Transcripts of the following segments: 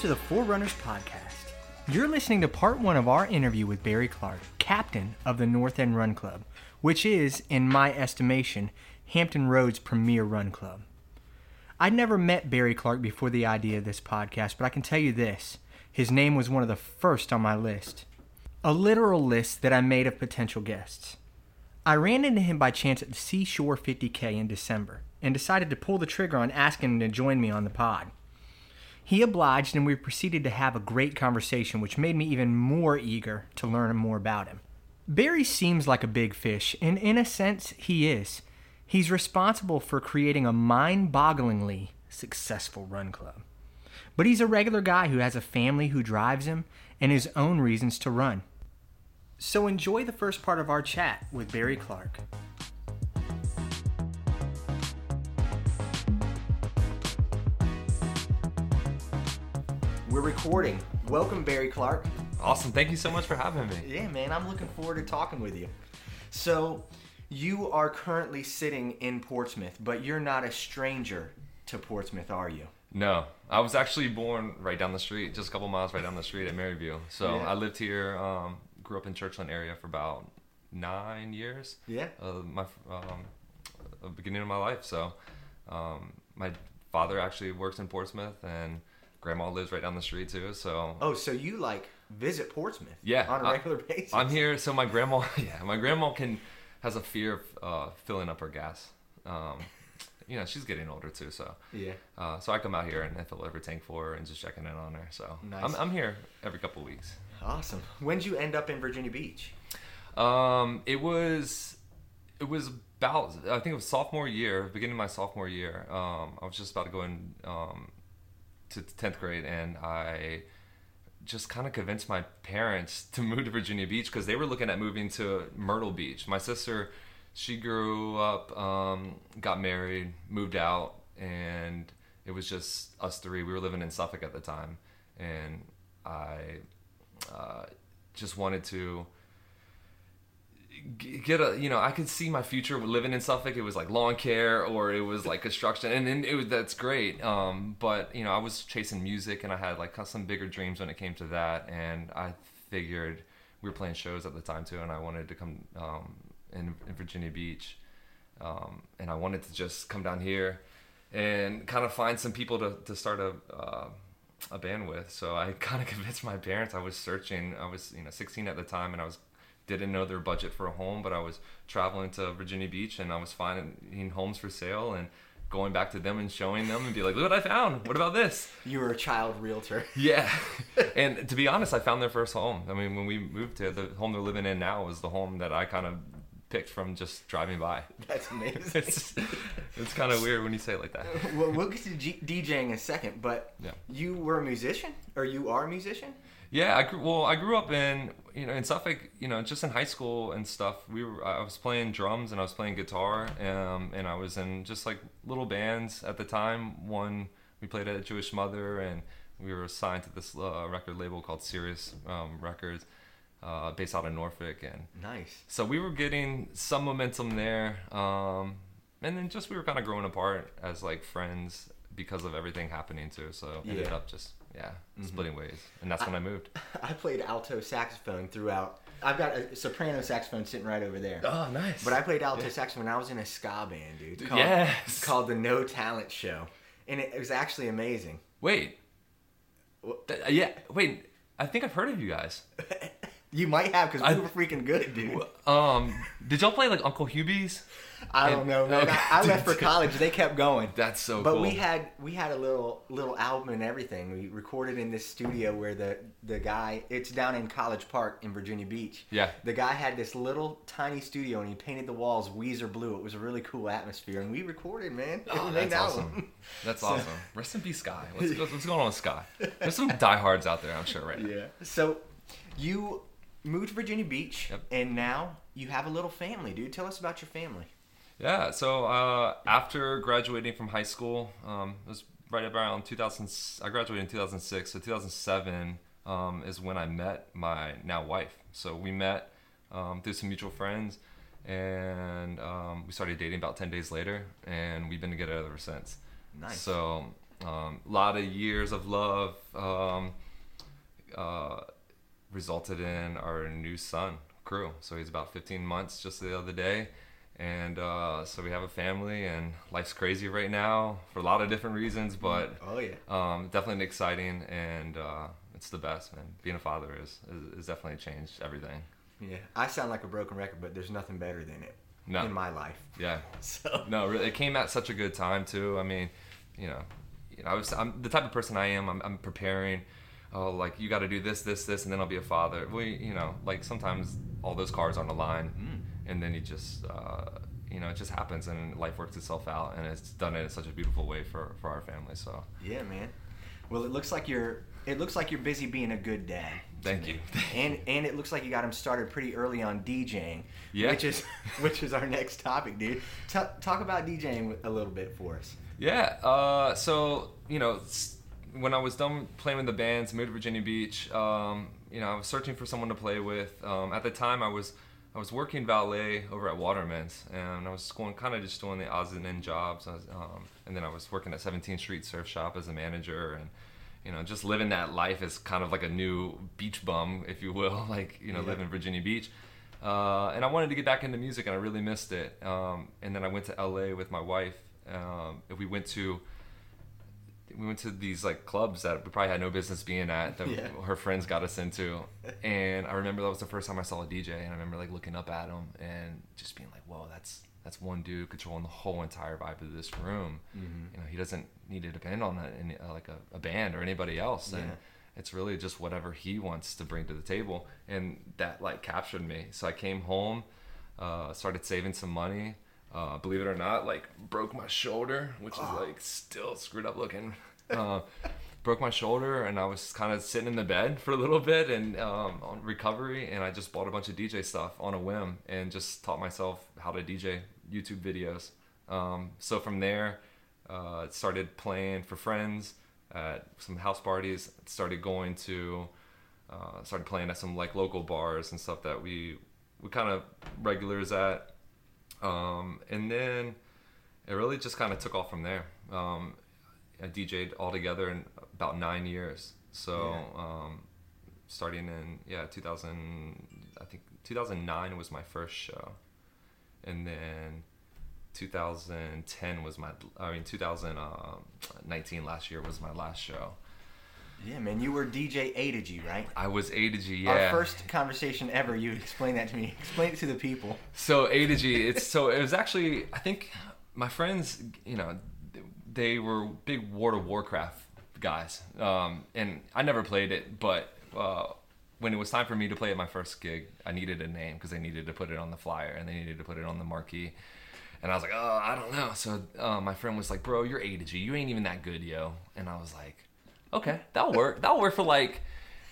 to the Forerunners Podcast. You're listening to part one of our interview with Barry Clark, captain of the North End Run Club, which is, in my estimation, Hampton Roads' premier run club. I'd never met Barry Clark before the idea of this podcast, but I can tell you this his name was one of the first on my list. A literal list that I made of potential guests. I ran into him by chance at the Seashore 50K in December and decided to pull the trigger on asking him to join me on the pod. He obliged, and we proceeded to have a great conversation, which made me even more eager to learn more about him. Barry seems like a big fish, and in a sense, he is. He's responsible for creating a mind bogglingly successful run club. But he's a regular guy who has a family who drives him and his own reasons to run. So enjoy the first part of our chat with Barry Clark. We're recording. Welcome, Barry Clark. Awesome. Thank you so much for having me. Yeah, man, I'm looking forward to talking with you. So, you are currently sitting in Portsmouth, but you're not a stranger to Portsmouth, are you? No, I was actually born right down the street, just a couple miles right down the street at Maryview. So Yeah. I lived here, um, grew up in Churchland area for about nine years. Yeah. Uh, my um, beginning of my life. So um, my father actually works in Portsmouth, and grandma lives right down the street too. So Oh, so you like visit Portsmouth? Yeah, on a I- regular basis. I'm here. So my grandma, yeah, my grandma can has a fear of uh, filling up her gas. Um, you know, she's getting older too, so. Yeah. Uh, so I come out here and I fill every tank for her and just checking in on her. So Nice. I'm, I'm here every couple of weeks. Awesome. When'd you end up in Virginia Beach? Um, it was it was about I think it was sophomore year, beginning of my sophomore year. Um, I was just about to go in um, to tenth grade, and I just kind of convinced my parents to move to Virginia Beach because they were looking at moving to Myrtle Beach. My sister, she grew up, um, got married, moved out, and it was just us three. We were living in Suffolk at the time, and I uh, just wanted to get a you know I could see my future living in Suffolk. It was like lawn care or it was like construction, and, and it was that's great. Um, but you know I was chasing music and I had like some bigger dreams when it came to that, and I figured we were playing shows at the time too, and I wanted to come um, in, in Virginia Beach, um, and I wanted to just come down here and kind of find some people to to start a. Uh, a band with so i kind of convinced my parents i was searching i was you know 16 at the time and i was didn't know their budget for a home, but I was traveling to Virginia Beach and I was finding homes for sale and going back to them and showing them and be like, look what I found. What about this? You were a child realtor. Yeah. and to be honest, I found their first home. I mean, when we moved to the home they're living in now was the home that I kind of picked from just driving by. That's amazing. It's, it's kind of weird when you say it like that. well, we'll get to G- DJing in a second, but Yeah. you were a musician, or you are a musician? Yeah, I grew, well, I grew up in you know in Suffolk, you know, just in high school and stuff. We were I was playing drums and I was playing guitar, um, and I was in just like little bands at the time. One we played at a Jewish Mother, and we were signed to this uh, record label called Sirius um, Records, uh, based out of Norfolk, and Nice. so we were getting some momentum there, um, and then just we were kind of growing apart as like friends because of everything happening too. So ended Yeah. up just yeah splitting ways, and that's when I moved. I played alto saxophone throughout. I've got a soprano saxophone sitting right over there. Oh, nice. But I played alto saxophone. When I was in a ska band, dude. Called, Yes. Called the No Talent Show, and it, it was actually amazing. wait. What? Th- yeah. Wait. I think I've heard of you guys. You might have because I- we were freaking good, dude. Um, did y'all play like Uncle Hubie's? I don't know, man. okay. I, I left for college. They kept going. That's so But cool. we had we had a little little album and everything. We recorded in this studio where the the guy it's down in College Park in Virginia Beach. Yeah. The guy had this little tiny studio and he painted the walls Weezer blue. It was a really cool atmosphere and we recorded, man. Oh, that's awesome. That's So- awesome. Rest in peace, Ska. What's, what's going on with Ska? There's some diehards out there, I'm sure, right now. Yeah. So you moved to Virginia Beach Yep. and now you have a little family, dude. Tell us about your family. Yeah, so uh, after graduating from high school, um, it was right around 2000. I graduated in 2006, so 2007 um, is when I met my now wife. So we met um, through some mutual friends, and um, we started dating about 10 days later, and we've been together ever since. Nice. So Um, a lot of years of love um, uh, resulted in our new son, Crew. So he's about 15 months just the other day. And uh, so we have a family, and life's crazy right now for a lot of different reasons, but Oh yeah. um, definitely exciting, and uh, it's the best, man. Being a father is, is, is definitely changed everything. Yeah. I sound like a broken record, but there's nothing better than it No. in my life. Yeah, So no, really, it came at such a good time too. I mean, you know, you know, I was I'm the type of person I am. I'm, I'm preparing. Oh, like you got to do this, this, this, and then I'll be a father. We, you know, like sometimes all those cards on the line, and then you just, uh, you know, it just happens, and life works itself out, and it's done it in such a beautiful way for for our family. So, yeah, man. Well, it looks like you're. It looks like you're busy being a good dad. thank you. and and it looks like you got him started pretty early on DJing. Yeah. Which is which is our next topic, dude. T- talk about DJing a little bit for us. Yeah. Uh, so you know, when I was done playing with the bands, moved to Virginia Beach. Um, you know, I was searching for someone to play with. Um, at the time, I was I was working valet over at Waterman's, and I was going kind of just doing the odds and end jobs. Was, um, and then I was working at 17th Street Surf Shop as a manager, and you know, just living that life as kind of like a new beach bum, if you will, like you know, Yeah. living in Virginia Beach. Uh, and I wanted to get back into music, and I really missed it. Um, and then I went to LA with my wife. Um, and we went to we went to these like clubs that we probably had no business being at that Yeah. her friends got us into. And I remember that was the first time I saw a DJ, and I remember like looking up at him and just being like, "Whoa, that's that's one dude controlling the whole entire vibe of this room. You know, he doesn't need to depend on any, uh, like a, a band or anybody else, and Yeah. it's really just whatever he wants to bring to the table." And that like captured me. So I came home, uh, started saving some money. Uh, believe it or not, like broke my shoulder, which is like still screwed up looking. Uh, broke my shoulder, and I was kind of sitting in the bed for a little bit and um, on recovery. And I just bought a bunch of DJ stuff on a whim and just taught myself how to DJ YouTube videos. Um, so from there, uh, started playing for friends at some house parties. Started going to, uh, started playing at some like local bars and stuff that we we kind of regulars at. Um, and then it really just kind of took off from there. Um, I DJ'd altogether in about nine years. So Yeah. um, starting in yeah 2000, I think 2009 was my first show, and then 2010 was my I mean 2019 last year was my last show. Yeah, man. You were DJ A to G, right? I was A to G. Yeah. Our first conversation ever. You explain that to me. Explain it to the people. So A to G, it's so it was actually I think my friends, you know, they were big World of Warcraft guys, um, and I never played it, but uh, when it was time for me to play at my first gig, I needed a name because they needed to put it on the flyer and they needed to put it on the marquee. And I was like, oh, I don't know. So uh, my friend was like, bro, you're A to G. You ain't even that good, yo. And I was like, okay, that'll work. That'll work for like,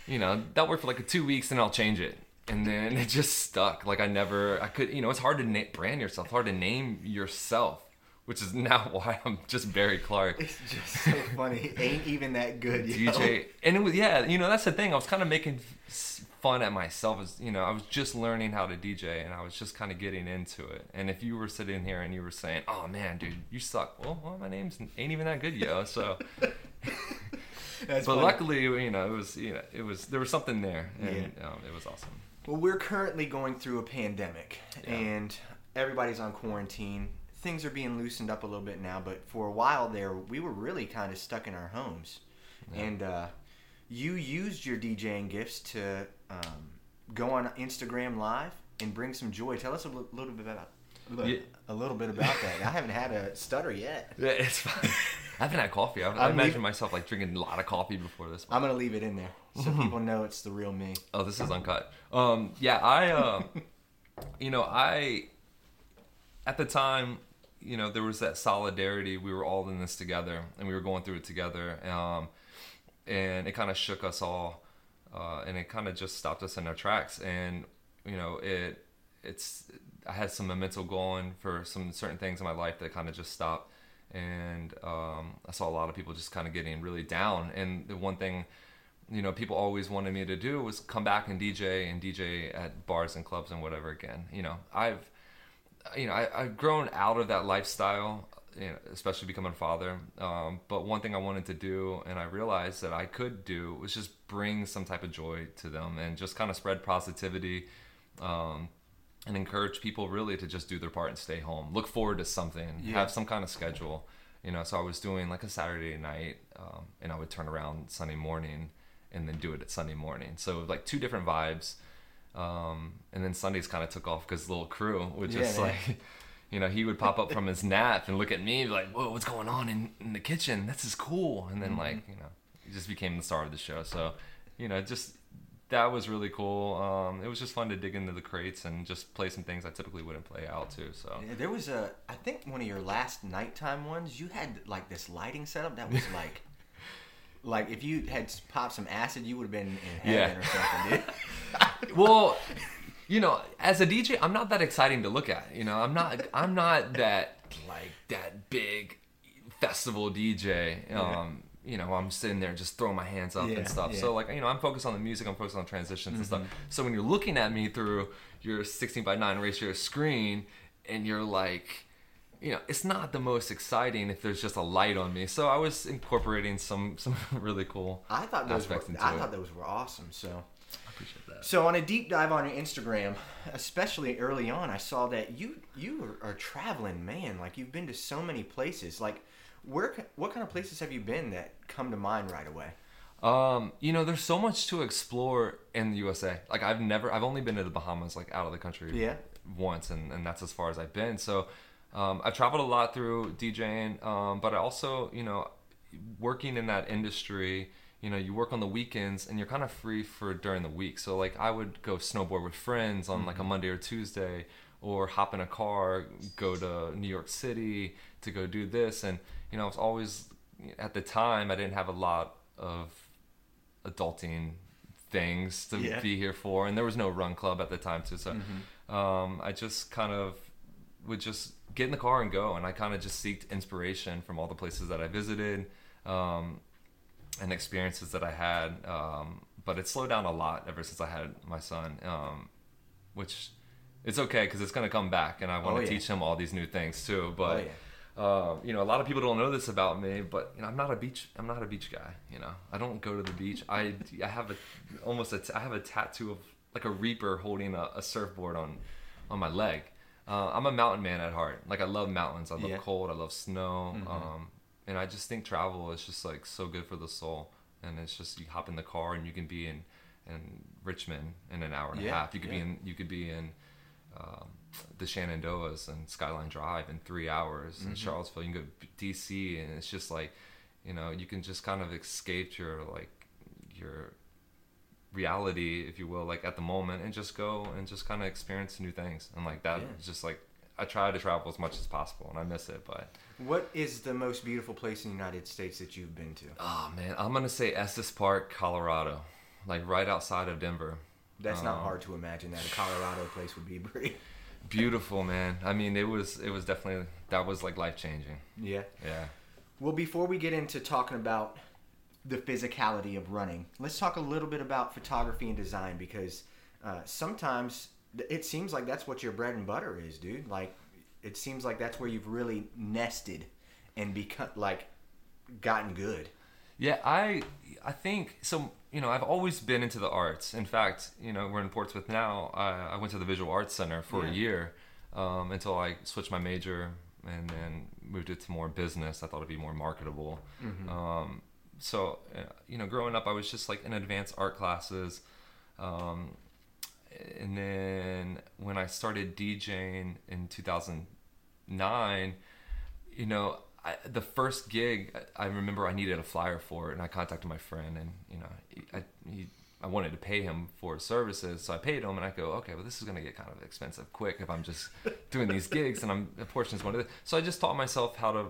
you know, that'll work for like two weeks, and I'll change it. And then it just stuck. Like I never, I could, you know, it's hard to na- brand yourself, hard to name yourself, which is now why I'm just Barry Clark. It's just so funny. Ain't even that good. Yo. DJ, and it was yeah, you know that's the thing. I was kind of making fun at myself. As you know, I was just learning how to DJ, and I was just kind of getting into it. And if you were sitting here and you were saying, "Oh man, dude, you suck," well, well my name's ain't even that good, yo. So, but funny. luckily, you know, it was you know, it was there was something there, and um, it was awesome. Well, we're currently going through a pandemic, Yeah. and everybody's on quarantine. Things are being loosened up a little bit now, but for a while there, we were really kind of stuck in our homes. Yeah. And uh, you used your DJing gifts to um, go on Instagram Live and bring some joy. Tell us a little bit about Yeah. a little bit about that. I haven't had a stutter yet. Yeah, it's fine. I haven't had coffee. I, I I'm imagine leave- myself like drinking a lot of coffee before this. I'm gonna leave it in there so people know it's the real me. Oh, this is uncut. Um, yeah, I, uh, you know, I, at the time, you know, there was that solidarity. We were all in this together, and we were going through it together. Um, and it kind of shook us all, uh, and it kind of just stopped us in our tracks. And you know, it, it's, I had some momentum going for some certain things in my life that kind of just stopped. And um, I saw a lot of people just kind of getting really down. And the one thing you know, people always wanted me to do was come back and DJ and DJ at bars and clubs and whatever again. You know, I've, you know, I, I've grown out of that lifestyle you know, especially becoming a father. Um, but one thing I wanted to do, and I realized that I could do, was just bring some type of joy to them and just kind of spread positivity. Um, and encourage people really to just do their part and stay home. Look forward to something. Yeah. Have some kind of schedule. You know, so I was doing like a Saturday night, um, and I would turn around Sunday morning, and then do it at Sunday morning. So like two different vibes. Um, and then Sundays kind of took off because little crew would just yeah. like, you know, he would pop up from his nap and look at me like, "Whoa, what's going on in, in the kitchen? This is cool." And then Mm-hmm. like, you know, he just became the star of the show. So, you know, just that was really cool. Um, it was just fun to dig into the crates and just play some things I typically wouldn't play out too. So Yeah, There was a, I think one of your last nighttime ones, you had like this lighting setup that was like, like if you had popped some acid, you would have been in Yeah. heaven or something, dude. well, you know, as a DJ, I'm not that exciting to look at. You know, I'm not I'm not that like that big festival DJ. Um, you know, I'm sitting there just throwing my hands up Yeah, and stuff. yeah. So like, you know, I'm focused on the music. I'm focused on transitions and stuff. So when you're looking at me through your 16 by 9 ratio screen, and you're like. You know, it's not the most exciting if there's just a light on me. So I was incorporating some some really cool I thought those were, I it. thought those were awesome. So, I appreciate that. so on a deep dive on your Instagram, especially early on, I saw that you you are, are traveling man. Like you've been to so many places. Like, where what kind of places have you been that come to mind right away? Um, you know, there's so much to explore in the USA. Like I've never, I've only been to the Bahamas, like out of the country, Yeah. once, and and that's as far as I've been. So, um, I've traveled a lot through DJing, um, but I also, you know, working in that industry. You know, you work on the weekends and you're kind of free for during the week. So like I would go snowboard with friends on like a Monday or Tuesday, or hop in a car, go to New York City to go do this, and you know, I was always at the time I didn't have a lot of adulting things to Yeah. be here for and there was no run club at the time too so um, i just kind of would just get in the car and go and i kind of just seeked inspiration from all the places that i visited um, and experiences that i had um, but it slowed down a lot ever since i had my son um, which it's okay because it's going to come back and i want Oh, to yeah. teach him all these new things too but Oh, yeah. um, you know, a lot of people don't know this about me, but you know, I'm not a beach. I'm not a beach guy. You know, I don't go to the beach. I I have a almost a t- I have a tattoo of like a reaper holding a, a surfboard on on my leg. Uh, I'm a mountain man at heart. Like I love mountains. I love Yeah. cold. I love snow. Um, and I just think travel is just like so good for the soul. And it's just you hop in the car and you can be in in Richmond in an hour and a half. You could be in you could be in um, the Shenandoahs and Skyline Drive in three hours. In Charlottesville, you can go to DC, and it's just like, you know, you can just kind of escape your like your reality, if you will, like at the moment, and just go and just kind of experience new things. And like that, Yeah. just like I try to travel as much as possible, and I miss it, but What is the most beautiful place in the United States that you've been to? oh man, I'm gonna say Estes Park, Colorado, like right outside of Denver. That's not Um, hard to imagine that a Colorado place would be pretty. Beautiful, man. I mean, it was it was definitely that was like life changing. Yeah. Yeah. Well, before we get into talking about the physicality of running, let's talk a little bit about photography and design because uh, sometimes it seems like that's what your bread and butter is, dude. Like, it seems like that's where you've really nested and become like gotten good. Yeah, I I think so. You know, I've always been into the arts. In fact, you know, we're in Portsmouth now. I, I went to the Visual Arts Center for Yeah. a year um, until I switched my major and then moved it to more business. I thought it'd be more marketable. Um, so, uh, you know, growing up, I was just like in advanced art classes. Um, and then when I started DJing in 2009, you know, I, the first gig, I remember I needed a flyer for it, and I contacted my friend, and you know, I he, I wanted to pay him for his services, so I paid him, and I go, okay, well, this is gonna get kind of expensive quick if I'm just doing these gigs, and I'm a portion is going to this. So I just taught myself how to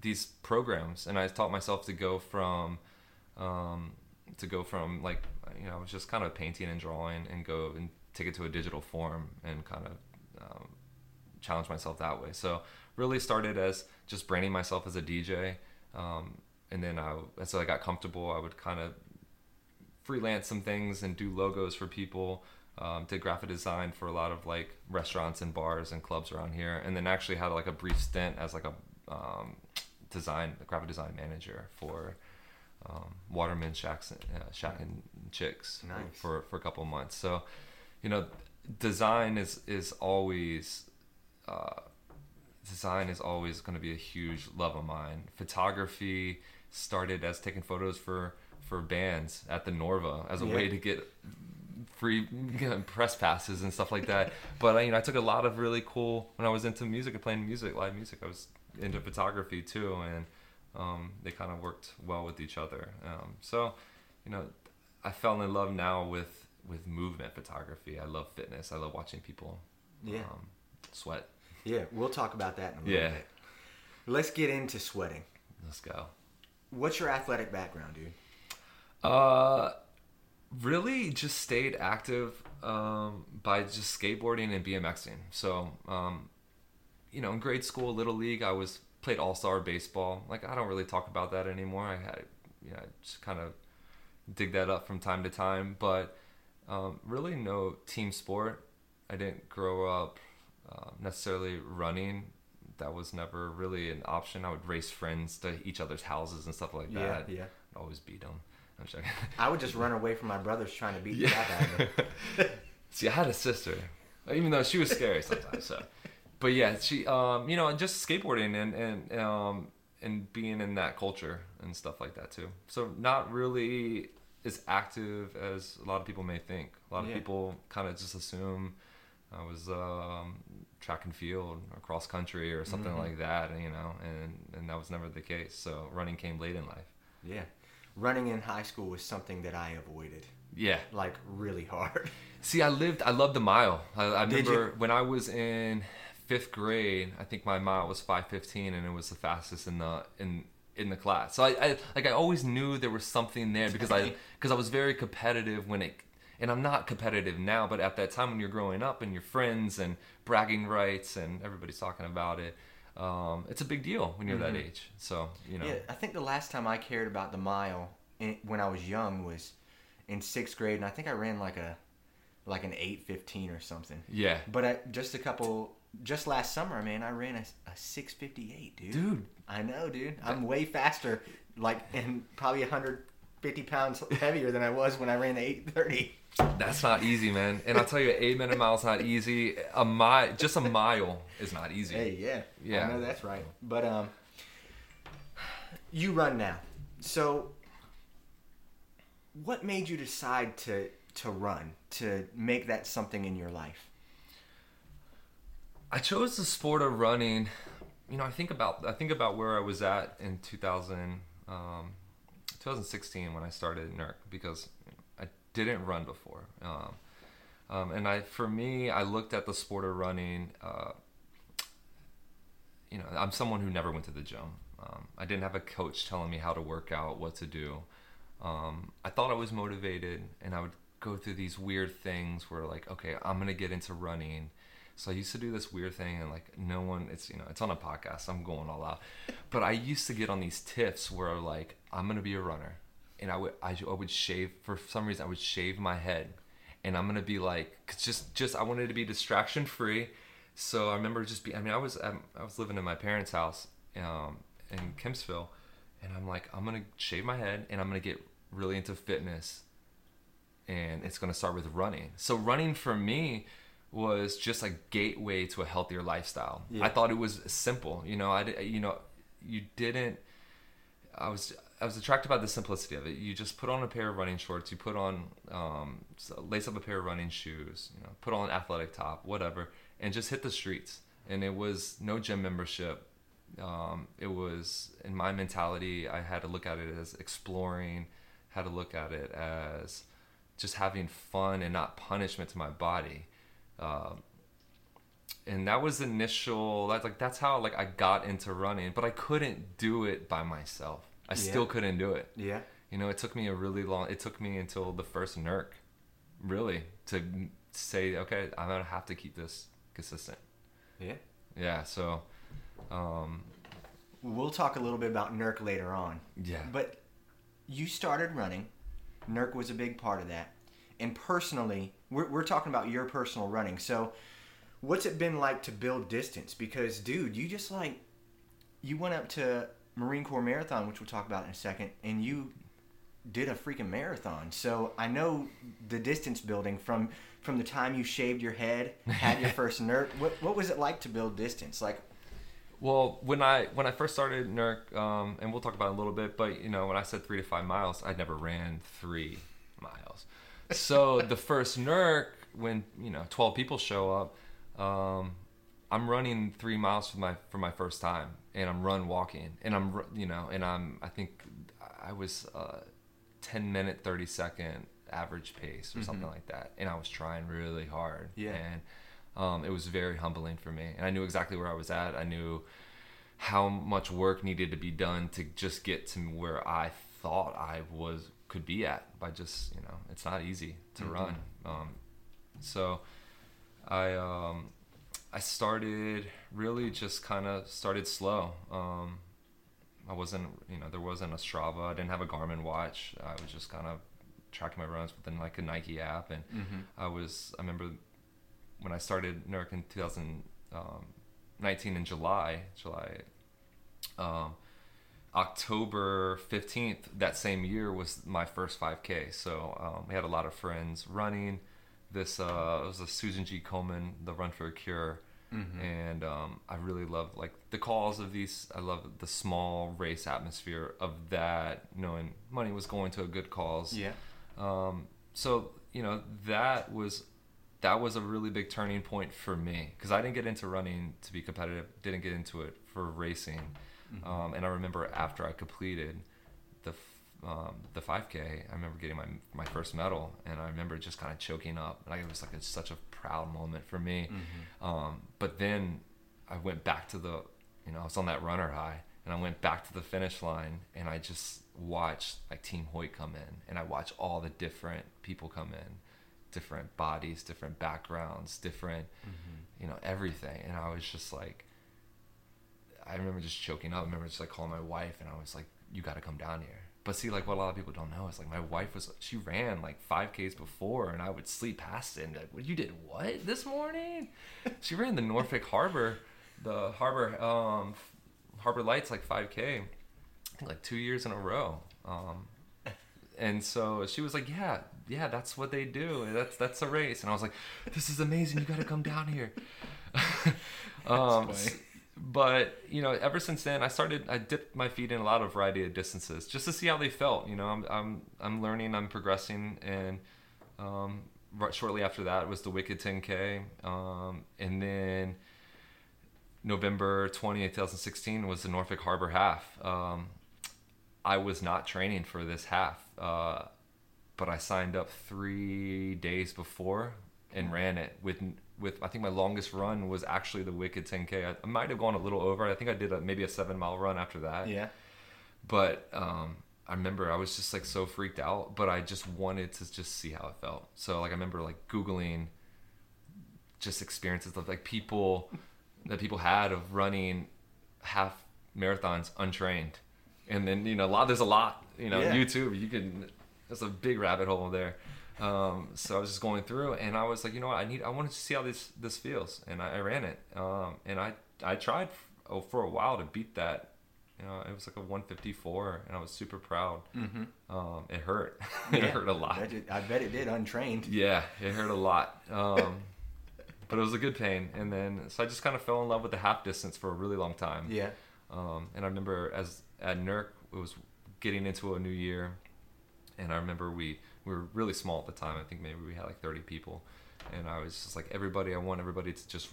these programs, and I taught myself to go from, um, to go from like you know, I was just kind of painting and drawing, and go and take it to a digital form, and kind of um, challenge myself that way. So really started as just branding myself as a DJ, um, and then I as I got comfortable, I would kind of freelance some things and do logos for people. Um, did graphic design for a lot of like restaurants and bars and clubs around here, and then actually had like a brief stint as like a um, design, the graphic design manager for um, Waterman Shacks, uh, Shack and Chicks Nice. for for a couple of months. So, you know, design is is always uh, design is always going to be a huge love of mine. Photography started as taking photos for for bands at the Norva as a Yeah. way to get free you know, press passes and stuff like that. But I, you know, I took a lot of really cool when I was into music and playing music, live music. I was into photography too, and um, they kind of worked well with each other. Um, so, you know, I fell in love now with with movement photography. I love fitness. I love watching people Yeah. um, sweat. Yeah, we'll talk about that in a little Yeah. bit. Let's get into sweating. Let's go. What's your athletic background, dude? Uh, really just stayed active um, by just skateboarding and BMXing. So, um, you know, in grade school, little league, I was played all star baseball. Like I don't really talk about that anymore. I had, you know, I just kind of dig that up from time to time, but um, really no team sport. I didn't grow up uh, necessarily running. That was never really an option. I would race friends to each other's houses and stuff like that. yeah. I'd always beat them. I'm joking. I would just run away from my brothers trying to beat the crap out of them. See, I had a sister, even though she was scary sometimes. So, but yeah, she, um, you know, and just skateboarding and and um, and being in that culture and stuff like that too. So not really as active as a lot of people may think. A lot of Yeah. people kind of just assume I was um, track and field or cross country or something Mhm. like that, and, you know, and and that was never the case. So running came late in life. Yeah. Running in high school was something that I avoided, Yeah. like really hard. See, I lived. I loved the mile. I, I remember when I was in fifth grade. I think my mile was five fifteen, and it was the fastest in the in in the class. So I, I like I always knew there was something there because I because I was very competitive when it. And I'm not competitive now, but at that time when you're growing up and your friends and bragging rights and everybody's talking about it, um, it's a big deal when you're that age. So you know, Yeah, I think the last time I cared about the mile in, when I was young was in sixth grade, and I think I ran like a like an eight fifteen or something. yeah, But I, just a couple, just last summer, man, I ran a, a six fifty eight, dude. dude. I know, dude. I'm way faster, like, and probably 150 pounds heavier than I was when I ran the 830. That's not easy, man. And I'll tell you, eight minute mile's not easy. A mile, just a mile, is not easy. Hey, yeah, Yeah. I know that's right. But um, you run now, so what made you decide to to run to make that something in your life? I chose the sport of running. You know, I think about I think about where I was at in 2000, um, 2016 when I started NERC because I didn't run before. Um, um, and I, for me, I looked at the sport of running. Uh, you know, I'm someone who never went to the gym. Um, I didn't have a coach telling me how to work out, what to do. Um, I thought I was motivated, and I would go through these weird things where, like, okay, I'm gonna get into running. So I used to do this weird thing, and like, no one, it's you know, it's on a podcast. I'm going all out, but I used to get on these tiffs where, like, I'm gonna be a runner, and I would, I, I would shave for some reason, I would shave my head, and I'm gonna be like, just, just, I wanted to be distraction free. So I remember just be, I mean, I was, um, I was living in my parents' house, um, in Kempsville, and I'm like, I'm gonna shave my head, and I'm gonna get really into fitness, and it's gonna start with running. So running for me was just a gateway to a healthier lifestyle. Yeah. I thought it was simple. You know, I, you know, you didn't. I was I was attracted by the simplicity of it. You just put on a pair of running shorts. You put on um, so lace up a pair of running shoes. You know, put on an athletic top, whatever, and just hit the streets. And it was no gym membership. Um, it was in my mentality. I had to look at it as exploring. Had to look at it as just having fun and not punishment to my body. Um, and that was initial that's like that's how like I got into running but I couldn't do it by myself I Yeah. still couldn't do it Yeah. you know it took me a really long it took me until the first NERC really to say okay I'm gonna have to keep this consistent Yeah. yeah so um We'll talk a little bit about NERC later on. yeah But you started running. NERC was a big part of that. And personally, we're, we're talking about your personal running. So, what's it been like to build distance? Because, dude, you just like, you went up to Marine Corps Marathon, which we'll talk about in a second, and you did a freaking marathon. So I know the distance building from from the time you shaved your head, had your first NERC. What what was it like to build distance? Like, Well, when I when I first started NERC, um, and we'll talk about it a little bit, but you know, when I said three to five miles, I never ran three. So the first NERC, when you know twelve people show up, um, I'm running three miles for my for my first time, and I'm run walking, and I'm you know, and I'm I think I was uh, ten minute thirty second average pace or something like that, and I was trying really hard, Yeah. and um, it was very humbling for me, and I knew exactly where I was at. I knew how much work needed to be done to just get to where I thought I was could be at by just you know it's not easy to Mhm. run. Um, so I um, I started really just kind of started slow. Um, I wasn't you know there wasn't a Strava. I didn't have a Garmin watch. I was just kind of tracking my runs within like a Nike app, and I was I remember when I started NERC in 2019 in July, July, um, October 15th that same year was my first 5K. So um, we had a lot of friends running. This uh, it was a Susan G. Komen, the Run for a Cure, Mm-hmm. and um, I really love like the calls of these. I love the small race atmosphere of that, knowing money was going to a good cause. yeah, Um, so you know that was that was a really big turning point for me because I didn't get into running to be competitive. Didn't get into it for racing. Um, and I remember after I completed the um, the 5K, I remember getting my my first medal, and I remember just kind of choking up. Like it was like such a proud moment for me. Um, but then I went back to the, you know, I was on that runner high, and I went back to the finish line, and I just watched like Team Hoyt come in, and I watched all the different people come in, different bodies, different backgrounds, different, you know, everything, and I was just like, I remember just choking up. I remember just like calling my wife, and I was like, "You got to come down here." But see, like what a lot of people don't know is like my wife was she ran like five Ks before, and I would sleep past it. And be like, "What you did? What this morning?" she ran the Norfolk Harbor, the Harbor um, Harbor Lights like five K, I think like two years in a row. Um, and so she was like, "Yeah, yeah, that's what they do. That's that's a race." And I was like, "This is amazing. You got to come down here." um, but you know, ever since then, I started. I dipped my feet in a lot of variety of distances just to see how they felt. You know, I'm I'm I'm learning. I'm progressing, and um, right shortly after that was the Wicked 10K, um, and then November 20th, 2016 was the Norfolk Harbor Half. Um, I was not training for this half, uh, but I signed up three days before and ran it with with I think my longest run was actually the Wicked 10K. I, I might have gone a little over. I think I did a, maybe a seven mile run after that. yeah, But um, I remember I was just like so freaked out, but I just wanted to just see how it felt. So like I remember like googling just experiences of like people that people had of running half marathons untrained, and then you know a lot. There's a lot you know Yeah. YouTube. You can there's a big rabbit hole there. Um, so I was just going through, and I was like, you know what, I need, I wanted to see how this this feels, and I, I ran it, um, and I I tried f- for a while to beat that. You know, it was like a 154, and I was super proud. mm-hmm. Um, it hurt. it hurt a lot. I, did- I bet it did untrained. Yeah, it hurt a lot. Um, but it was a good pain. And then, so I just kind of fell in love with the half distance for a really long time. Yeah, Um, and I remember as at NERC, it was getting into a new year. And I remember we, we were really small at the time. I think maybe we had like 30 people. And I was just like, everybody, I want everybody to just,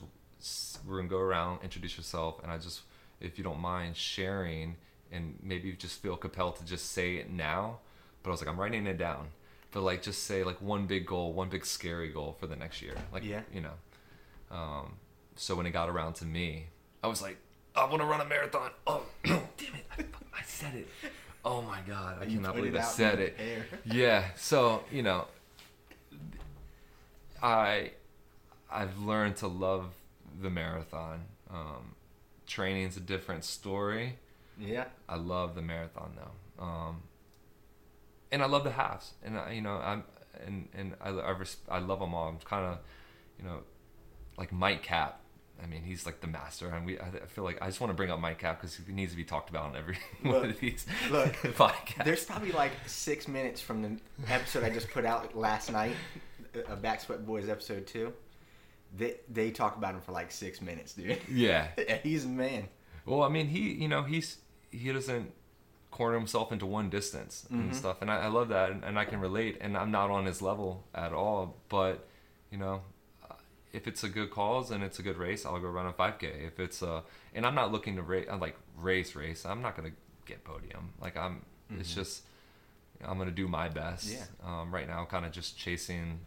we're going to go around, introduce yourself. And I just, if you don't mind sharing and maybe you just feel compelled to just say it now. But I was like, I'm writing it down. But like, just say like one big goal, one big scary goal for the next year. Like, Yeah. you know. Um, so when it got around to me, I was like, I want to run a marathon. Oh, no, damn it. I, I said it. Oh my God. I You cannot believe I said it. air. Yeah. So, you know, I, I've learned to love the marathon. Um, training's a different story. Yeah, I love the marathon though, um, and I love the halves, and I, you know I'm and and I I, res- I love them all. I'm kind of, you know, like Mike Cap. I mean, he's like the master, and we. I feel like I just want to bring up Mike Cap because he needs to be talked about on every one of these look, podcasts. There's probably like six minutes from the episode I just put out last night, uh, Backsweat Boys episode two. They they talk about him for like six minutes, dude. yeah. He's a man. Well, I mean, he, you know, he's he doesn't corner himself into one distance and Mhm. stuff, and I, I love that, and, and I can relate. And I'm not on his level at all, but you know, if it's a good cause and it's a good race, I'll go run a 5K. If it's a, and I'm not looking to race, like race, race. I'm not gonna get podium. Like I'm, it's Mhm. just I'm gonna do my best. Yeah. Um, right now, kind of just chasing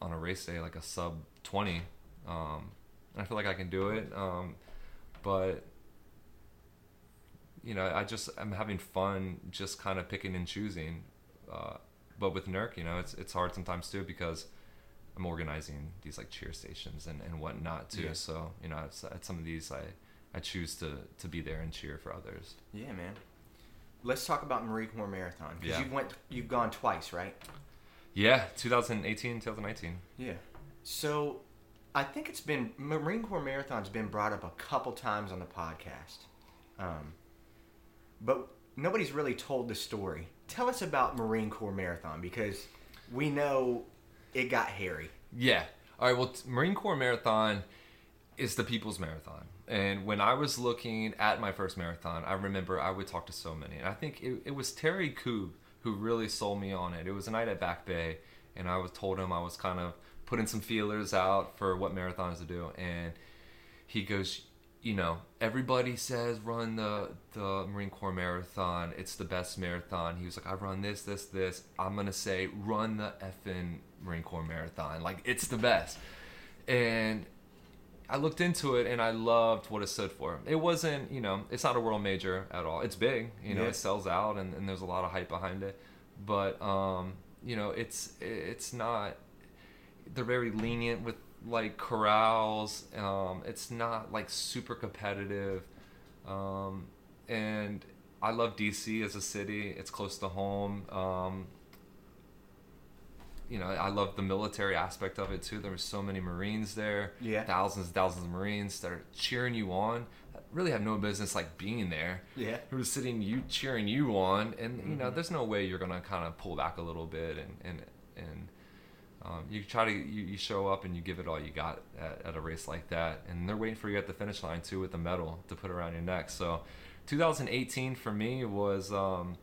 on a race day like a sub 20. Um, and I feel like I can do it. Um, but you know, I just I'm having fun just kind of picking and choosing. Uh, but with NERC, you know, it's it's hard sometimes too because I'm organizing these like cheer stations and, and whatnot too. Yeah. So you know, it's, at some of these I I choose to to be there and cheer for others. Yeah, man. Let's talk about Marine Corps Marathon because Yeah. you've went you've gone twice, right? Yeah, 2018, 2019. Yeah. So, I think it's been Marine Corps Marathon's been brought up a couple times on the podcast, um, but nobody's really told the story. Tell us about Marine Corps Marathon because we know it got hairy. Yeah. All right. Well, Marine Corps Marathon is the people's marathon. And when I was looking at my first marathon, I remember I would talk to so many. And I think it, it was Terry Koob who really sold me on it. It was a night at Back Bay, and I was told him I was kind of putting some feelers out for what marathons to do. And he goes, you know, everybody says run the the Marine Corps marathon. It's the best marathon. He was like, I run this, this, this. I'm gonna say run the effing Marine Corps marathon. Like it's the best. And I looked into it and I loved what it stood for. It wasn't, you know, it's not a world major at all. It's big, you know, Yeah. it sells out and, and there's a lot of hype behind it. But um, you know, it's it's not they're very lenient with like corrals. Um, it's not like super competitive. Um, and I love DC as a city. It's close to home. Um, you know, I love the military aspect of it too. There were so many Marines there. Yeah. Thousands and thousands of Marines that are cheering you on. Really have no business like being there. Yeah. Who are sitting you cheering you on, and you know, Mhm. there's no way you're gonna kind of pull back a little bit, and and and um, you try to you, you show up and you give it all you got at, at a race like that, and they're waiting for you at the finish line too with a medal to put around your neck. So, 2018 for me was um,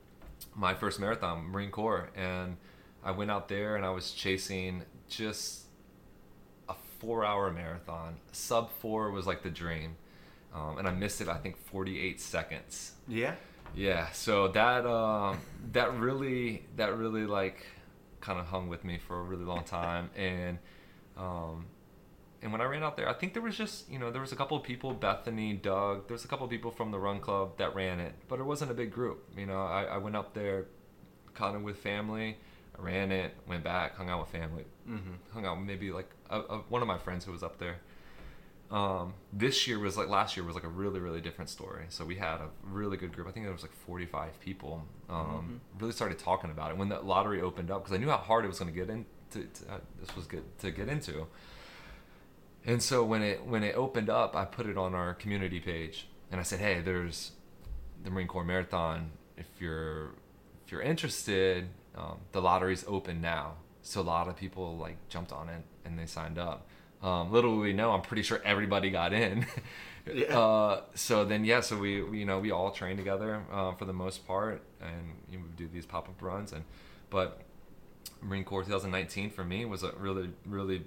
my first marathon, Marine Corps, and I went out there and I was chasing just a four-hour marathon. Sub four was like the dream, um, and I missed it. I think 48 seconds. Yeah. Yeah, so that um, that really that really like kind of hung with me for a really long time, and um, and when I ran out there, I think there was just you know there was a couple of people, Bethany, Doug, there was a couple of people from the run club that ran it, but it wasn't a big group. You know, I, I went up there kind of with family, I ran it, went back, hung out with family, Mm-hmm. hung out with maybe like a, a, one of my friends who was up there. Um, this year was like last year was like a really really different story. So we had a really good group. I think there was like 45 people. Um, Really started talking about it when the lottery opened up because I knew how hard it was going to get in. To, to, uh, this was good to get into. And so when it when it opened up, I put it on our community page and I said, "Hey, there's the Marine Corps Marathon. If you're if you're interested, um, the lottery's open now." So a lot of people like jumped on it and they signed up. Um, little we know, I'm pretty sure everybody got in. Yeah. uh, so then, yeah, so we, we, you know, we all train together uh, for the most part, and you know, we do these pop up runs. And but Marine Corps 2019 for me was a really, really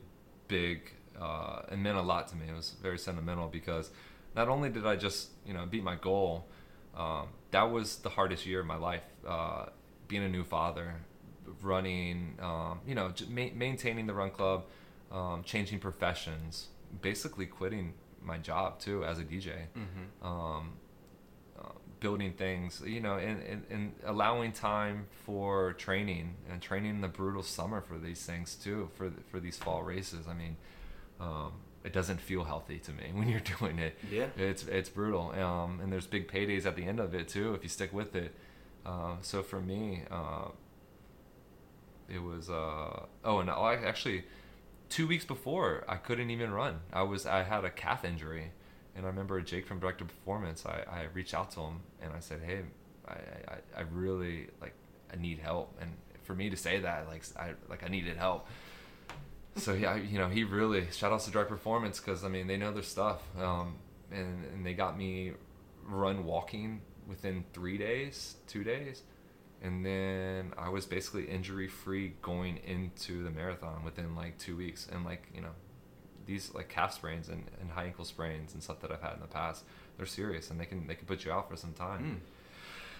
big. Uh, it meant a lot to me. It was very sentimental because not only did I just, you know, beat my goal, um, that was the hardest year of my life. Uh, being a new father, running, um, you know, j- ma- maintaining the run club, um, changing professions, basically quitting my job too as a DJ, Mm-hmm. um, uh, building things, you know, and, and, and allowing time for training and training in the brutal summer for these things too, for for these fall races. I mean, um, it doesn't feel healthy to me when you're doing it. Yeah. It's it's brutal, um, and there's big paydays at the end of it too if you stick with it. Uh, so for me, uh, it was uh, oh, and I actually two weeks before, I couldn't even run. I was I had a calf injury, and I remember Jake from Direct Performance. I, I reached out to him and I said, "Hey, I, I, I really like I need help." And for me to say that, like I like I needed help. So yeah, you know, he really shout outs to Direct Performance because I mean they know their stuff, um, and and they got me run walking within three days, two days, and then I was basically injury free going into the marathon within like two weeks, and like you know, these like calf sprains and, and high ankle sprains and stuff that I've had in the past, they're serious and they can they can put you out for some time. Mm.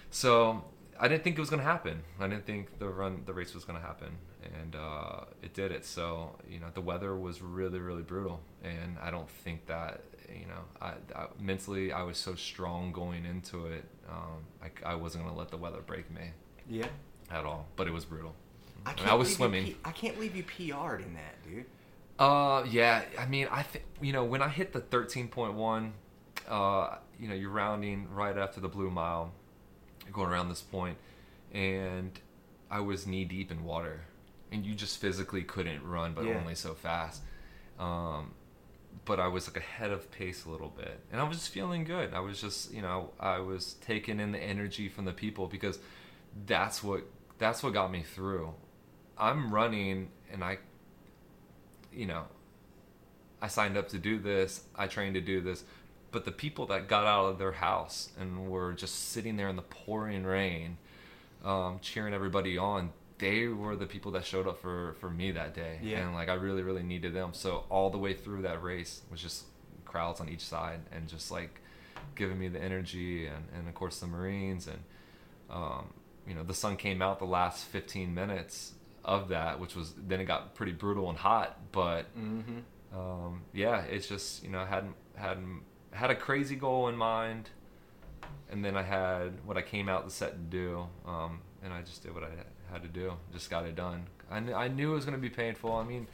So I didn't think it was gonna happen. I didn't think the run, the race was gonna happen, and uh, it did it. So you know, the weather was really, really brutal, and I don't think that you know, I, I mentally I was so strong going into it. Um, I, I wasn't gonna let the weather break me Yeah. at all, but it was brutal. I, I, mean, I was swimming. P- I can't believe you PR'd in that, dude. Uh, yeah. I mean, I think you know when I hit the thirteen point one, uh, you know, you're rounding right after the blue mile, going around this point, and I was knee deep in water, and you just physically couldn't run, but Yeah. only so fast. Um, but I was like ahead of pace a little bit, and I was just feeling good. I was just, you know, I was taking in the energy from the people because that's what that's what got me through. I'm running, and I you know, I signed up to do this, I trained to do this, but the people that got out of their house and were just sitting there in the pouring rain, um, cheering everybody on, they were the people that showed up for, for me that day. Yeah. And like I really, really needed them. So all the way through that race was just crowds on each side and just like giving me the energy and, and of course the Marines and um, you know, the sun came out the last 15 minutes of that, which was then it got pretty brutal and hot. But Mm-hmm. um, yeah, it's just you know hadn't hadn't had a crazy goal in mind, and then I had what I came out the set to do, um, and I just did what I had to do, just got it done. I knew, I knew it was going to be painful. I mean,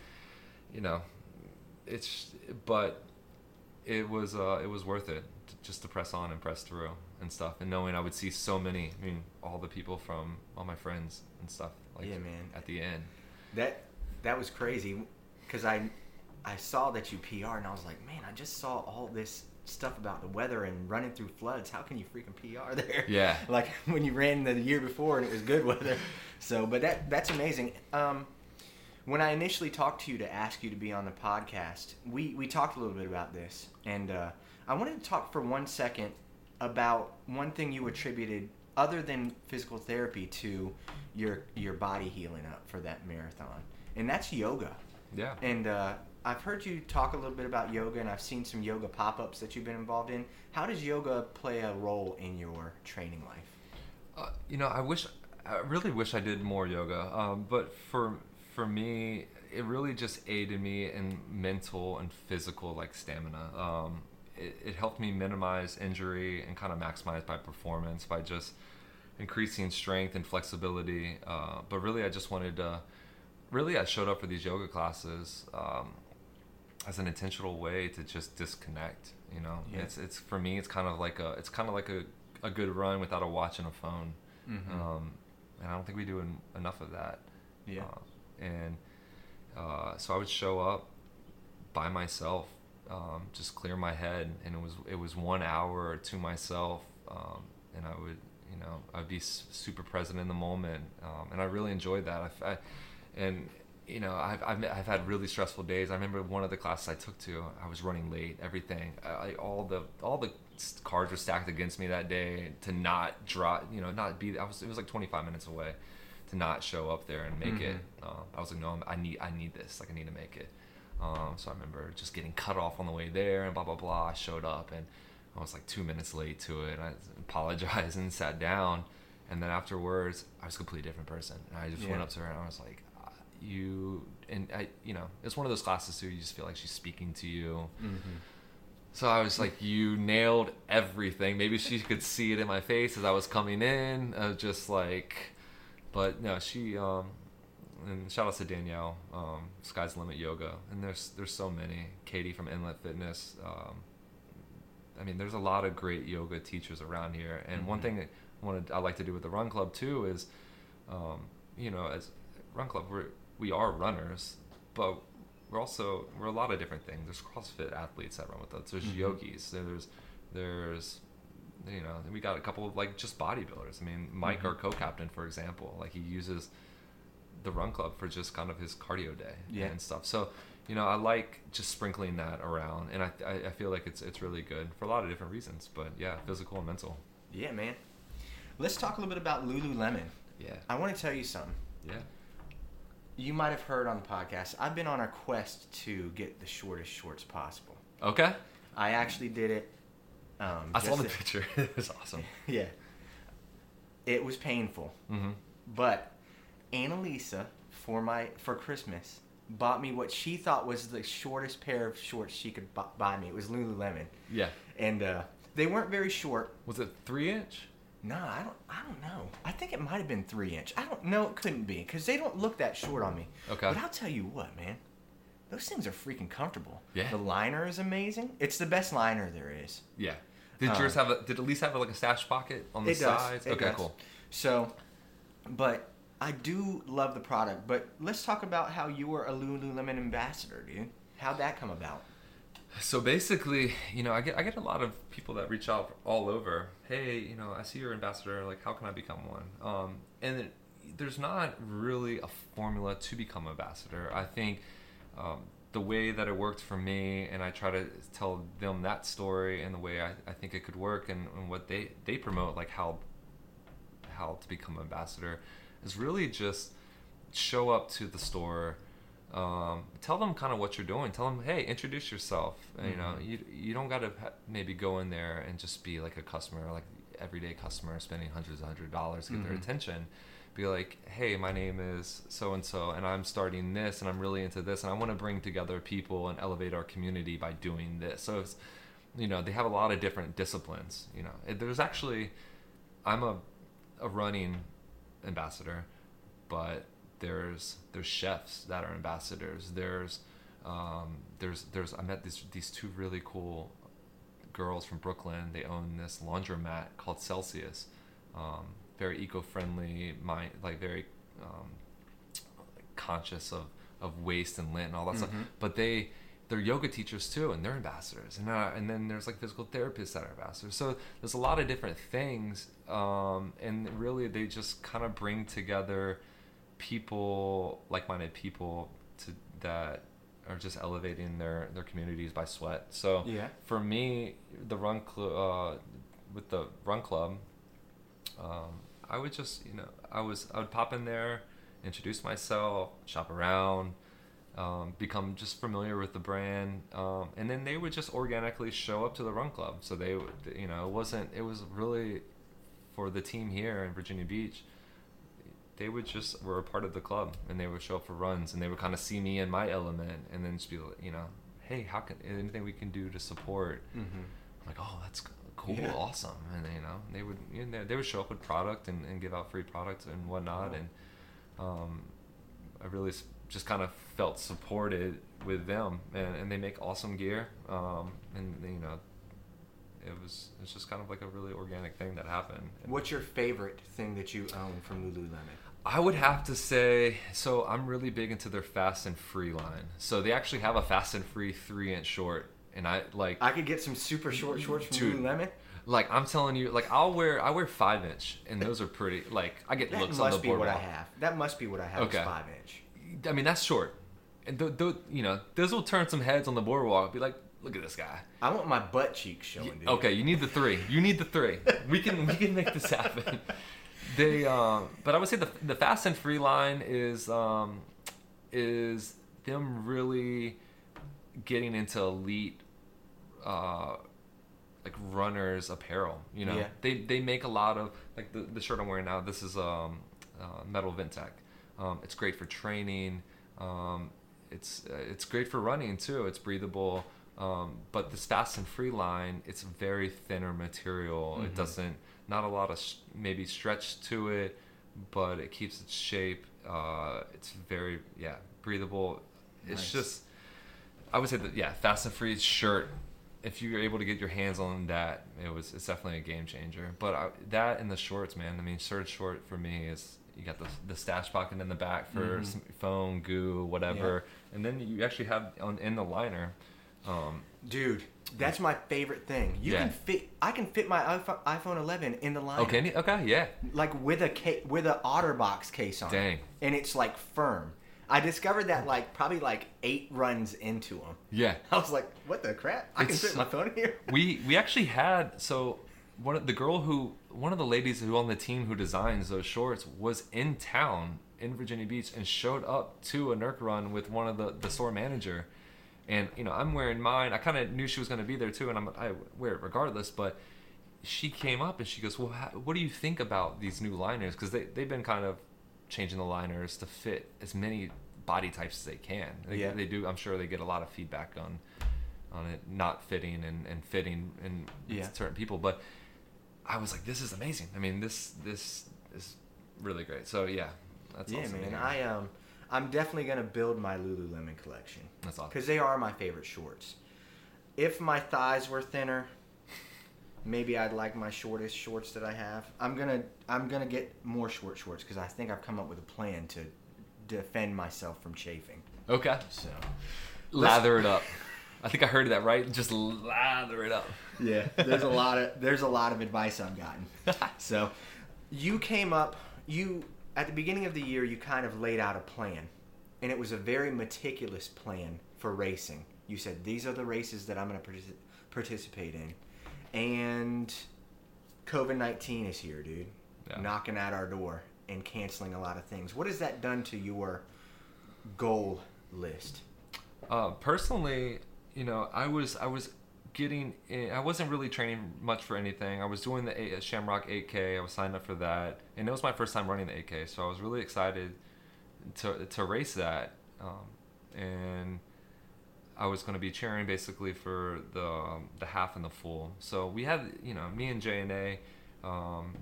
you know, it's but it was uh, it was worth it to, just to press on and press through and stuff, and knowing I would see so many. I mean, all the people from all my friends and stuff. Like Yeah, man. At the end. That that was crazy because I I saw that you PR and I was like, man, I just saw all this stuff about the weather and running through floods. How can you freaking PR there? Yeah. like when you ran the year before and it was good weather. So, but that that's amazing. Um, when I initially talked to you to ask you to be on the podcast, we we talked a little bit about this, and uh, I wanted to talk for one second about one thing you attributed other than physical therapy to your your body healing up for that marathon, and that's yoga. Yeah. And uh, I've heard you talk a little bit about yoga, and I've seen some yoga pop ups that you've been involved in. How does yoga play a role in your training life? Uh, you know, I wish, I really wish I did more yoga. Um, but for for me, it really just aided me in mental and physical like stamina. Um, it, it helped me minimize injury and kind of maximize my performance by just increasing strength and flexibility. Uh, but really, I just wanted to. Really, I showed up for these yoga classes um, as an intentional way to just disconnect. You know, Yeah. it's it's for me, it's kind of like a it's kind of like a, a good run without a watch and a phone. Mhm. Um, and I don't think we do en- enough of that. Yeah. Uh, and uh, so I would show up by myself, um, just clear my head, and it was it was one hour to myself, um, and I would you know I'd be s- super present in the moment, um, and I really enjoyed that. I I and you know I've, I've I've had really stressful days. I remember one of the classes I took to, I was running late. Everything, I, all the all the cards were stacked against me that day to not drop, you know, not be. I was it was like 25 minutes away to not show up there and make it. Um, I was like, no, I'm- I need I need this. Like I need to make it. Um, so I remember just getting cut off on the way there and blah blah blah. I showed up and I was like two minutes late to it. I apologized and sat down. And then afterwards, I was a completely different person. And I just Yeah. went up to her and I was like, uh, "You," and I, you know, it's one of those classes too. You just feel like she's speaking to you. Mm-hmm. So I was like, "You nailed everything." Maybe she could see it in my face as I was coming in, uh, just like. But no, she. Um, and shout out to Danielle, um, Sky's Limit Yoga, and there's there's so many. Katie from Inlet Fitness. Um, I mean, there's a lot of great yoga teachers around here. And one Mhm. thing that I wanted I like to do with the Run Club too is, um, you know, as Run Club, we're we are runners, but we're also we're a lot of different things. There's CrossFit athletes that run with us. There's Mhm. yogis. There's there's you know we got a couple of like just bodybuilders. I mean, Mike, Mhm. our co-captain, for example, like he uses the run club for just kind of his cardio day Yeah. and stuff. So you know, I like just sprinkling that around, and I, I I feel like it's it's really good for a lot of different reasons. But yeah, physical and mental. Yeah, man. Let's talk a little bit about Lululemon. Yeah, I want to tell you something. yeah. You might have heard on the podcast. I've been on a quest to get the shortest shorts possible. Okay. I actually did it. Um, I saw the a- picture. it was awesome. Yeah. It was painful, Mm-hmm. but Annalisa for my for Christmas bought me what she thought was the shortest pair of shorts she could bu- buy me. It was Lululemon, Yeah. and uh, they weren't very short. Was it three inch? No, I don't. I don't know. I think it might have been three inch. I don't know. It couldn't be because they don't look that short on me. Okay. But I'll tell you what, man. Those things are freaking comfortable. Yeah. The liner is amazing. It's the best liner there is. Yeah. Did Uh, yours have a? Did at least have like a stash pocket on the It does. sides? Okay, does. cool. So, but I do love the product. But let's talk about how you were a Lululemon ambassador, dude. How'd that come about? So basically, you know, I get I get a lot of people that reach out all over. Hey, you know, I see you're ambassador. Like, how can I become one? Um, and it, there's not really a formula to become ambassador. I think um, the way that it worked for me, and I try to tell them that story and the way I, I think it could work, and, and what they they promote, like how how to become ambassador, is really just show up to the store um, tell them kind of what you're doing. Tell them, hey, introduce yourself. Uh, You know, Mhm. you you don't got to maybe go in there and just be like a customer, like everyday customer, spending hundreds of hundred dollars to get their Mhm. attention. Be like, hey, my name is so and so, and I'm starting this, and I'm really into this, and I want to bring together people and elevate our community by doing this. So it's, you know, they have a lot of different disciplines. You know, It- there's actually, I'm a a running ambassador, but there's there's chefs that are ambassadors. There's um, there's there's I met these these two really cool girls from Brooklyn. They own this laundromat called Celsius. Um, very eco-friendly, mind like very um, conscious of of waste and lint and all that stuff. Mhm. But they they're yoga teachers too, and they're ambassadors. And uh, and then there's like physical therapists that are ambassadors. So there's a lot of different things, um, and really they just kind of bring together people, like-minded people, to that are just elevating their their communities by sweat. So Yeah. for me, the run club uh, with the run club, um, I would just you know I was I would pop in there, introduce myself, shop around, um, become just familiar with the brand, um, and then they would just organically show up to the run club. So they you know it wasn't it was really for the team here in Virginia Beach. They would just were a part of the club, and they would show up for runs, and they would kind of see me in my element, and then just be you know, hey, how can anything we can do to support? Mm-hmm. I'm like, oh, that's cool, Yeah. awesome, and you know, they would you know, they would show up with product and, and give out free products and whatnot, Cool. and um, I really just kind of felt supported with them, and, and they make awesome gear, um, and you know, it was it's just kind of like a really organic thing that happened. What's your favorite thing that you own from Lululemon? I would have to say, so I'm really big into their fast and free line. So they actually have a fast and free three inch short, and I like I could get some super short shorts from Dude, Lululemon. Like I'm telling you, like I'll wear I wear five inch, and those are pretty. Like I get That looks on the must be what I have. That must be what I have. Okay. Is five inch. I mean that's short, and th- th- you know those will turn some heads on the boardwalk. Be like, look at this guy. I want my butt cheeks showing, dude. Okay, you need the three. You need the three. We can we can make this happen. They, um, but I would say the the fast and free line is um, is them really getting into elite, uh, like runners apparel. You know, Yeah. they they make a lot of like the the shirt I'm wearing now. This is um, uh, Metal Vent Tech. Um, it's great for training. Um, it's uh, it's great for running too. It's breathable. Um, but this fast and free line, it's very thinner material. It Mhm. doesn't not a lot of sh- maybe stretch to it, but it keeps its shape. Uh, it's very yeah breathable. It's Nice. just I would say that yeah, fast and free shirt. If you're able to get your hands on that, it was it's definitely a game changer. But I, that and the shorts, man. I mean, shirt short for me is you got the the stash pocket in the back for Mhm. some phone, goo, whatever, and then you actually have on in the liner. Um, Dude, that's my favorite thing. You Yeah. can fit. I can fit my iPhone, iPhone 11 in the liner. okay, okay, yeah, Like with a ca- with a OtterBox case on. it. Dang. And it's like firm. I discovered that like probably like eight runs into them. yeah. I was like, what the crap? I It's- can fit my phone here. we we actually had so one of the girl who one of the ladies who on the team who designs those shorts was in town in Virginia Beach and showed up to a Nerk run with one of the the store manager, and you know I'm wearing mine. I kind of knew she was going to be there too, and I'm I wear it regardless. But she came up and she goes, "Well, how, what do you think about these new liners? Because they they've been kind of changing the liners to fit as many body types as they can. They, Yeah. they do. I'm sure they get a lot of feedback on on it not fitting and, and fitting in Yeah. certain people. But I was like, this is amazing. I mean, this this is really great. So yeah, that's yeah, awesome. man. I um, I'm definitely gonna build my Lululemon collection that's awesome. because they are my favorite shorts. If my thighs were thinner, maybe I'd like my shortest shorts that I have. I'm gonna I'm gonna get more short shorts because I think I've come up with a plan to defend myself from chafing. Okay, So lather it up. I think I heard that right. Just lather it up. Yeah, there's a lot of there's a lot of advice I've gotten. So you came up you at the beginning of the year you kind of laid out a plan and it was a very meticulous plan for racing. You said these are the races that I'm going to partici- participate in. And COVID-19 is here, dude. Yeah. Knocking at our door and canceling a lot of things. What has that done to your goal list? Uh, personally, you know, I was I was getting in, I wasn't really training much for anything. I was doing the Shamrock 8K. I was signed up for that, and it was my first time running the 8K, so I was really excited to to race that. Um, and I was going to be cheering basically for the um, the half and the full. So we had, you know, me and J and A. Um,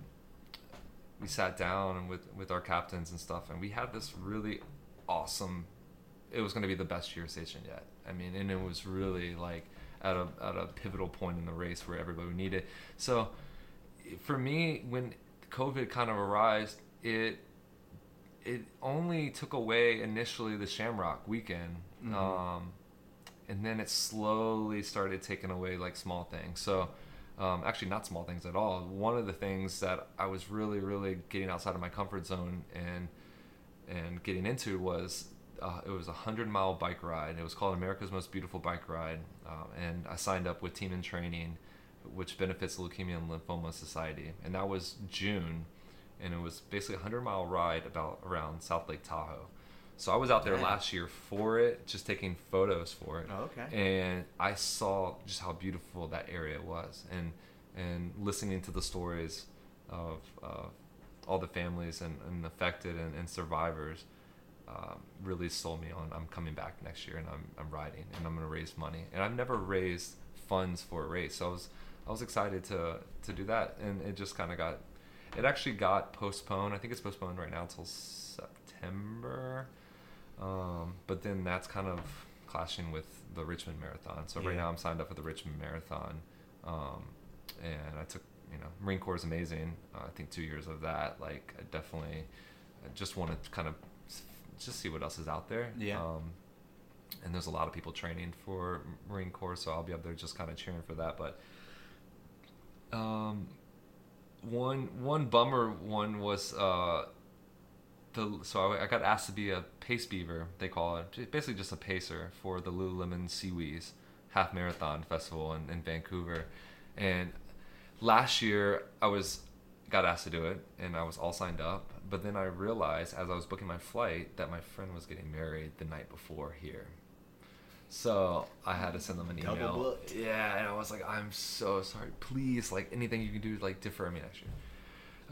we sat down with with our captains and stuff, and we had this really awesome. It was going to be the best cheer station yet. I mean, and it was really like at a at a pivotal point in the race where everybody needed. It. So, for me, when COVID kind of arrived, it it only took away initially the Shamrock weekend, Mhm. um, and then it slowly started taking away like small things. So. Um, actually, not small things at all. One of the things that I was really, really getting outside of my comfort zone and and getting into was uh, it was a hundred mile bike ride. It was called America's Most Beautiful Bike Ride, um, and I signed up with Team in Training, which benefits Leukemia and Lymphoma Society, and that was June, and it was basically a hundred mile ride about around South Lake Tahoe. So I was out there last year for it, just taking photos for it Oh, okay. and I saw just how beautiful that area was, and and listening to the stories of uh, all the families and, and affected and, and survivors um, really sold me on. I'm coming back next year, and I'm I'm riding, and I'm gonna raise money, and I've never raised funds for a race, so I was I was excited to to do that, and it just kind of got it actually got postponed. I think it's postponed right now until September. Um, but then that's kind of clashing with the Richmond Marathon. So right Yeah. now I'm signed up for the Richmond Marathon, um, and I took you know Marine Corps is amazing. Uh, I think two years of that, like I definitely, I just want to kind of just see what else is out there. Yeah. Um, and there's a lot of people training for Marine Corps, so I'll be up there just kind of cheering for that. But um, one one bummer one was uh, the so I, I got asked to be a pace beaver. They call it basically just a pacer for the Lululemon SeaWheeze half marathon festival in, in Vancouver, and last year I was got asked to do it and I was all signed up. But then I realized as I was booking my flight that my friend was getting married the night before here. So I had to send them an Double email. booked. Yeah, and I was like, I'm so sorry. Please, like anything you can do, like defer me next year.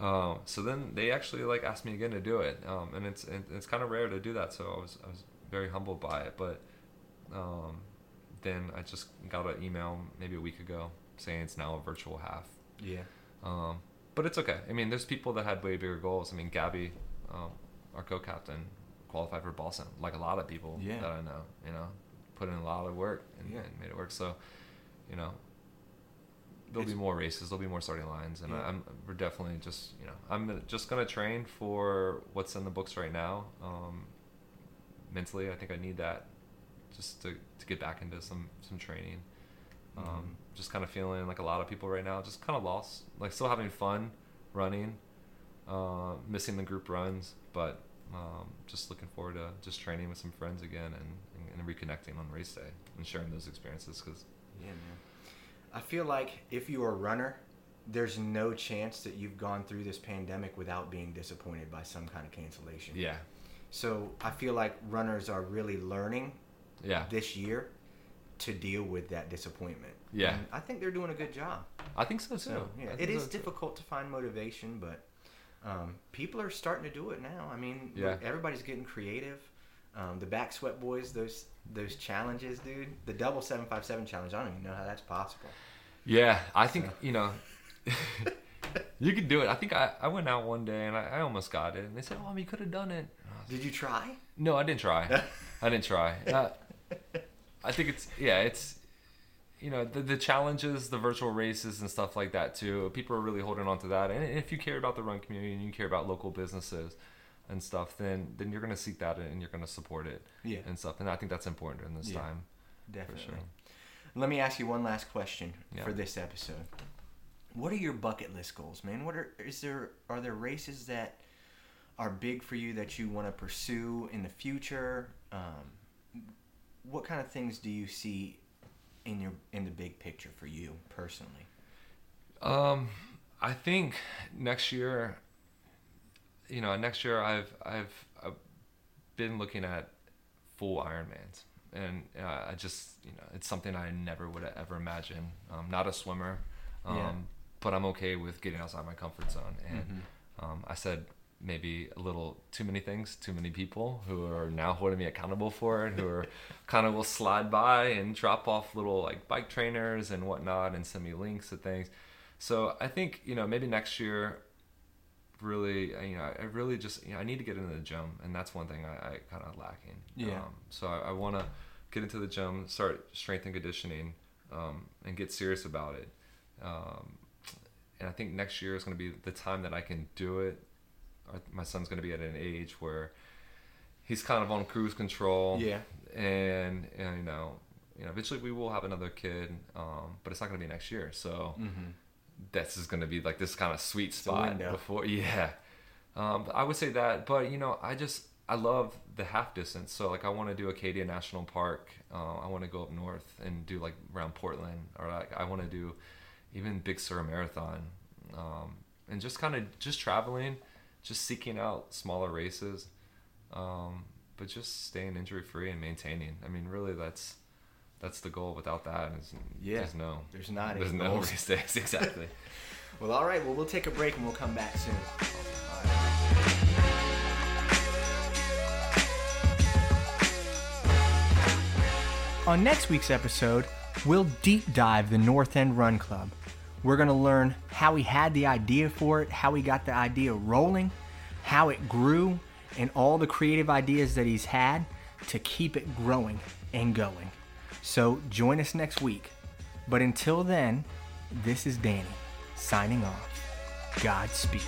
Um, so then they actually like asked me again to do it, um, and it's it, it's kind of rare to do that. So I was I was very humbled by it. But um, then I just got an email maybe a week ago saying it's now a virtual half. Yeah. Um, but it's okay. I mean, there's people that had way bigger goals. I mean, Gabby, um, our co-captain, qualified for Boston, like a lot of people Yeah. that I know. You know, put in a lot of work and, Yeah. and made it work. So, you know, there'll be more races. There'll be more starting lines, and Yeah. I'm we're definitely just you know I'm just gonna train for what's in the books right now. Um, mentally, I think I need that just to, to get back into some some training. Um. Just kind of feeling like a lot of people right now, just kind of lost. Like still having fun running, uh, missing the group runs, but um, just looking forward to just training with some friends again and, and, and reconnecting on race day and sharing those experiences because Yeah, man. I feel like if you're a runner, there's no chance that you've gone through this pandemic without being disappointed by some kind of cancellation. yeah, So I feel like runners are really learning yeah, this year to deal with that disappointment. Yeah. And I think they're doing a good job. I think so too. So yeah, it is too. difficult to find motivation, but um, people are starting to do it now. I mean, Yeah. everybody's getting creative. Um, the back sweat boys, those those challenges, dude. The double seven five seven challenge. I don't even know how that's possible. Yeah, I think So. you know. you can do it. I think I, I went out one day and I, I almost got it. And they said, "Oh, you could have done it." Did you try? No, I didn't try. I didn't try. Uh, I think it's yeah, it's you know the the challenges, the virtual races and stuff like that too. People are really holding on to that. And if you care about the run community and you care about local businesses and stuff, then then you're gonna seek that and you're gonna support it Yeah, and stuff. And I think that's important in this Yeah. time definitely. for sure. Let me ask you one last question Yeah. for this episode. What are your bucket list goals, man? What are is there are there races that are big for you that you want to pursue in the future? Um, what kind of things do you see in your in the big picture for you personally? Um, I think next year, you know, next year I've I've, I've been looking at full Ironmans, and uh, I just you know it's something I never would have ever imagined. Um, not a swimmer, um, Yeah. but I'm okay with getting outside my comfort zone. And Mhm. um, I said maybe a little too many things, too many people who are now holding me accountable for it, who are kind of will slide by and drop off little like bike trainers and whatnot and send me links to things. So I think you know maybe next year, really uh, you know I really just you know I need to get into the gym and that's one thing I, I kind of lacking. Yeah. Um, so I, I want to get into the gym, start strength and conditioning, um, and get serious about it. Um, and I think next year is going to be the time that I can do it. My son's going to be at an age where he's kind of on cruise control. Yeah, and, and you know you know eventually we will have another kid um, but it's not going to be next year. So mm-hmm. this is going to be like this kind of sweet spot before yeah. Um, i would say that but you know i just i love the half distance. So like i want to do acadia national park. Uh, i want to go up north and do like around portland or like i want to do even big sur marathon. Um, and just kind of just traveling just seeking out smaller races um, but just staying injury free and maintaining i mean really that's that's the goal without that is Yeah. there's no there's not there's no goals. race days exactly Well, all right. Well, we'll take a break and we'll come back soon. On next week's episode, we'll deep dive the North End Run Club. We're going to learn how he had the idea for it, how he got the idea rolling, how it grew, and all the creative ideas that he's had to keep it growing and going. So join us next week. But until then, this is Danny signing off. Godspeed.